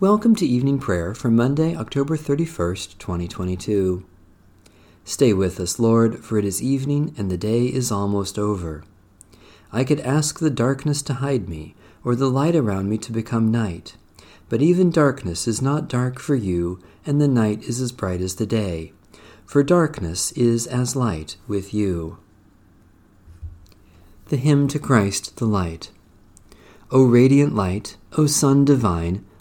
Welcome to evening prayer for Monday, October 31st, 2022. Stay with us, Lord, for it is evening and the day is almost over. I could ask the darkness to hide me, or the light around me to become night. But even darkness is not dark for you, and the night is as bright as the day. For darkness is as light with you. The Hymn to Christ the Light. O radiant light, O Sun divine,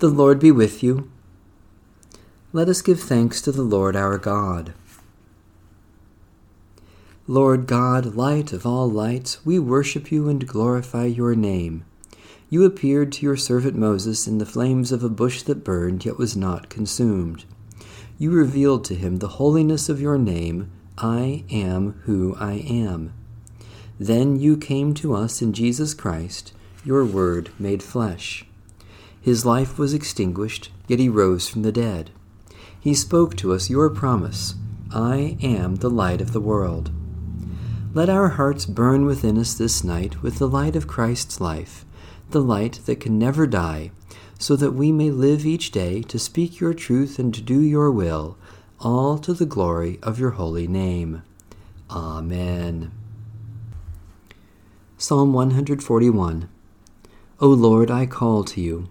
The Lord be with you. Let us give thanks to the Lord our God. Lord God, light of all lights, we worship you and glorify your name. You appeared to your servant Moses in the flames of a bush that burned yet was not consumed. You revealed to him the holiness of your name, I am who I am. Then you came to us in Jesus Christ, your word made flesh. His life was extinguished, yet he rose from the dead. He spoke to us your promise I am the light of the world. Let our hearts burn within us this night with the light of Christ's life, the light that can never die, so that we may live each day to speak your truth and to do your will, all to the glory of your holy name. Amen. Psalm 141 O Lord, I call to you.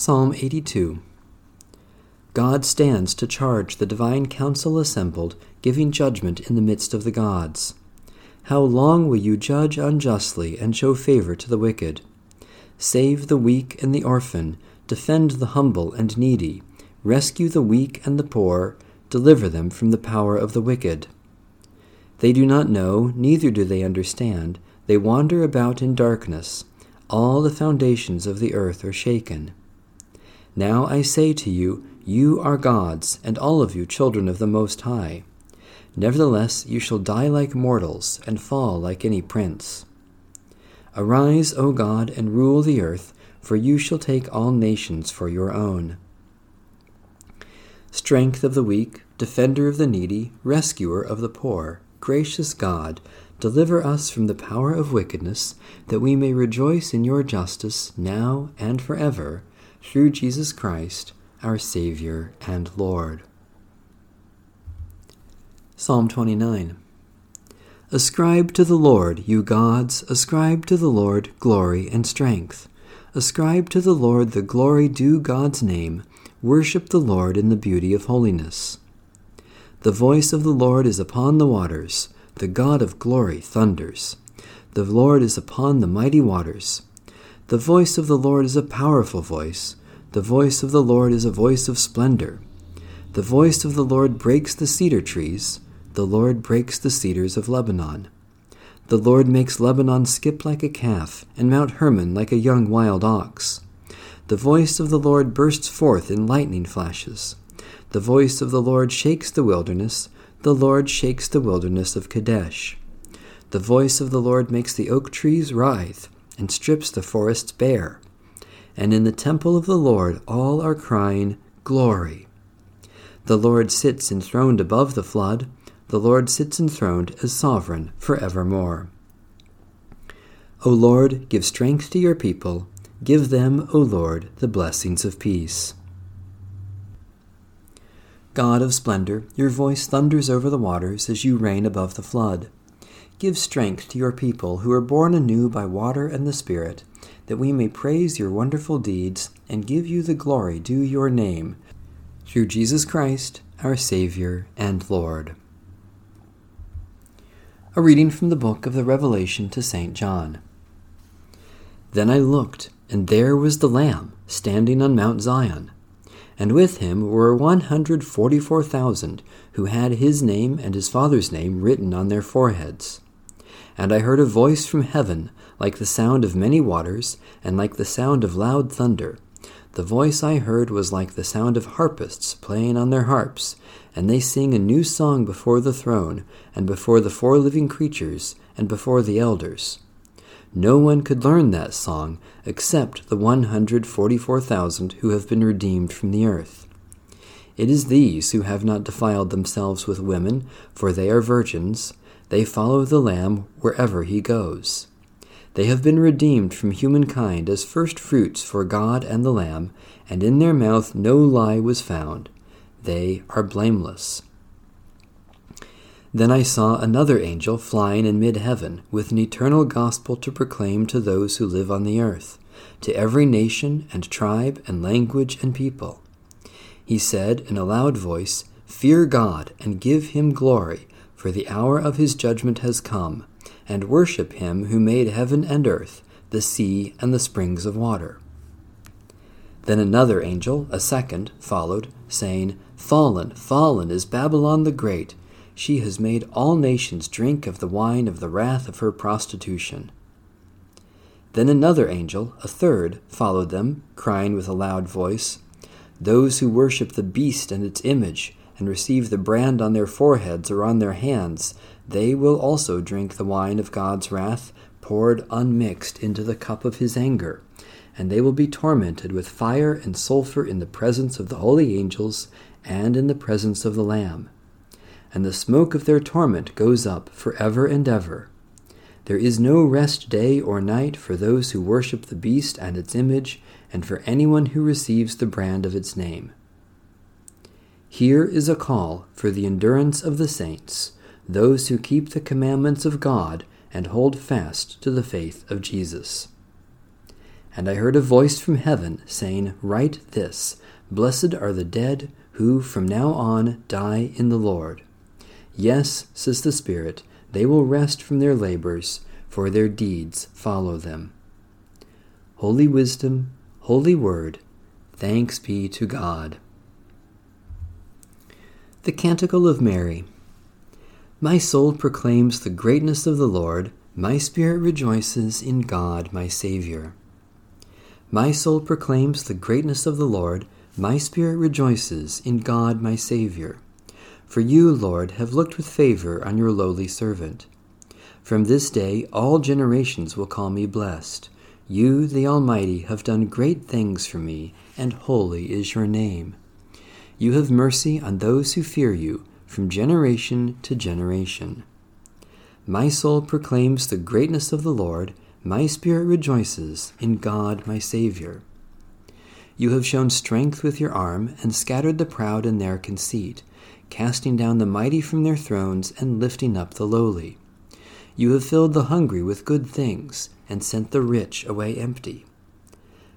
Psalm 82 God stands to charge the divine council assembled, giving judgment in the midst of the gods. How long will you judge unjustly and show favor to the wicked? Save the weak and the orphan, defend the humble and needy, rescue the weak and the poor, deliver them from the power of the wicked. They do not know, neither do they understand. They wander about in darkness. All the foundations of the earth are shaken. Now I say to you, you are gods, and all of you children of the Most High. Nevertheless, you shall die like mortals, and fall like any prince. Arise, O God, and rule the earth, for you shall take all nations for your own. Strength of the weak, defender of the needy, rescuer of the poor, gracious God, deliver us from the power of wickedness, that we may rejoice in your justice now and forever through Jesus Christ, our Savior and Lord. Psalm 29 Ascribe to the Lord, you gods, ascribe to the Lord glory and strength. Ascribe to the Lord the glory due God's name. Worship the Lord in the beauty of holiness. The voice of the Lord is upon the waters. The God of glory thunders. The Lord is upon the mighty waters. The voice of the Lord is a powerful voice. The voice of the Lord is a voice of splendor. The voice of the Lord breaks the cedar trees. The Lord breaks the cedars of Lebanon. The Lord makes Lebanon skip like a calf, and Mount Hermon like a young wild ox. The voice of the Lord bursts forth in lightning flashes. The voice of the Lord shakes the wilderness. The Lord shakes the wilderness of Kadesh. The voice of the Lord makes the oak trees writhe, and strips the forests bare. And in the temple of the Lord all are crying, Glory. The Lord sits enthroned above the flood. The Lord sits enthroned as sovereign for evermore. O Lord, give strength to your people. Give them, O Lord, the blessings of peace. God of splendor, your voice thunders over the waters as you reign above the flood. Give strength to your people who are born anew by water and the Spirit, that we may praise your wonderful deeds and give you the glory due your name, through Jesus Christ, our Savior and Lord. A reading from the book of the Revelation to St. John. Then I looked, and there was the Lamb standing on Mount Zion, and with him were one hundred forty four thousand who had his name and his Father's name written on their foreheads. And I heard a voice from heaven, like the sound of many waters, and like the sound of loud thunder. The voice I heard was like the sound of harpists playing on their harps, and they sing a new song before the throne, and before the four living creatures, and before the elders. No one could learn that song except the 144,000 who have been redeemed from the earth. It is these who have not defiled themselves with women, for they are virgins they follow the Lamb wherever he goes. They have been redeemed from humankind as first fruits for God and the Lamb, and in their mouth no lie was found. They are blameless. Then I saw another angel flying in mid heaven, with an eternal gospel to proclaim to those who live on the earth, to every nation and tribe and language and people. He said in a loud voice, Fear God and give him glory for the hour of his judgment has come, and worship him who made heaven and earth, the sea and the springs of water. Then another angel, a second, followed, saying, Fallen, fallen is Babylon the Great. She has made all nations drink of the wine of the wrath of her prostitution. Then another angel, a third, followed them, crying with a loud voice, Those who worship the beast and its image, and receive the brand on their foreheads or on their hands, they will also drink the wine of God's wrath, poured unmixed into the cup of his anger. And they will be tormented with fire and sulfur in the presence of the holy angels and in the presence of the Lamb. And the smoke of their torment goes up for ever and ever. There is no rest day or night for those who worship the beast and its image, and for anyone who receives the brand of its name. Here is a call for the endurance of the saints, those who keep the commandments of God and hold fast to the faith of Jesus. And I heard a voice from heaven saying, Write this Blessed are the dead who from now on die in the Lord. Yes, says the Spirit, they will rest from their labors, for their deeds follow them. Holy Wisdom, Holy Word, thanks be to God. The Canticle of Mary. My soul proclaims the greatness of the Lord, my spirit rejoices in God my Saviour. My soul proclaims the greatness of the Lord, my spirit rejoices in God my Saviour. For you, Lord, have looked with favour on your lowly servant. From this day all generations will call me blessed. You, the Almighty, have done great things for me, and holy is your name. You have mercy on those who fear you from generation to generation. My soul proclaims the greatness of the Lord, my spirit rejoices in God my Saviour. You have shown strength with your arm and scattered the proud in their conceit, casting down the mighty from their thrones and lifting up the lowly. You have filled the hungry with good things and sent the rich away empty.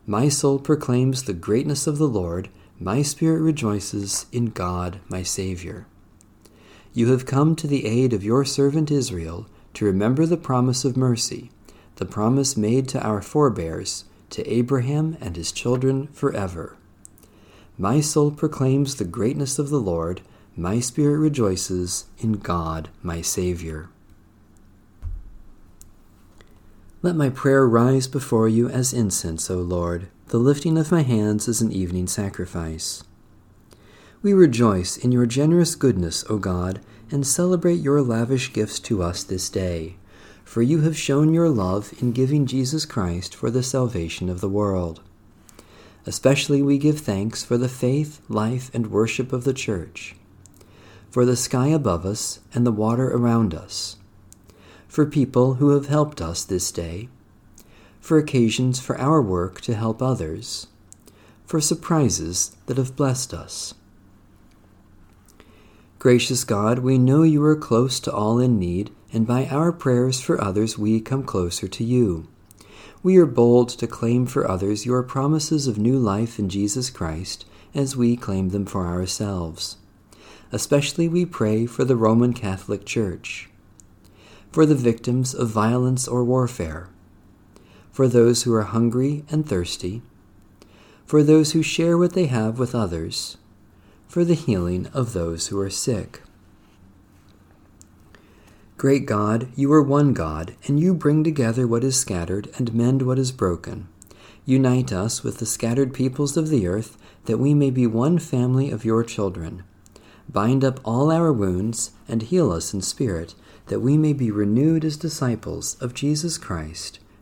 My soul proclaims the greatness of the Lord my spirit rejoices in God my Saviour. You have come to the aid of your servant Israel to remember the promise of mercy, the promise made to our forebears, to Abraham and his children forever. My soul proclaims the greatness of the Lord. My spirit rejoices in God, my Savior. Let my prayer rise before you as incense, O Lord. The lifting of my hands is an evening sacrifice. We rejoice in your generous goodness, O God, and celebrate your lavish gifts to us this day. For you have shown your love in giving Jesus Christ for the salvation of the world. Especially we give thanks for the faith, life, and worship of the Church, for the sky above us and the water around us for people who have helped us this day, for occasions for our work to help others, for surprises that have blessed us. Gracious God, we know you are close to all in need, and by our prayers for others we come closer to you. We are bold to claim for others your promises of new life in Jesus Christ as we claim them for ourselves. Especially we pray for the Roman Catholic Church for the victims of violence or warfare, for those who are hungry and thirsty, for those who share what they have with others, for the healing of those who are sick. Great God, you are one God, and you bring together what is scattered and mend what is broken. Unite us with the scattered peoples of the earth, that we may be one family of your children. Bind up all our wounds and heal us in spirit that we may be renewed as disciples of Jesus Christ,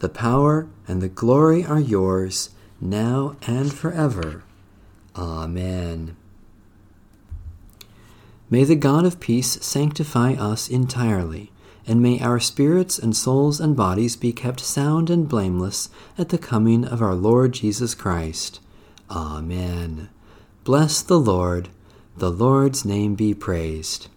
the power, and the glory are yours, now and forever. Amen. May the God of peace sanctify us entirely, and may our spirits and souls and bodies be kept sound and blameless at the coming of our Lord Jesus Christ. Amen. Bless the Lord. The Lord's name be praised.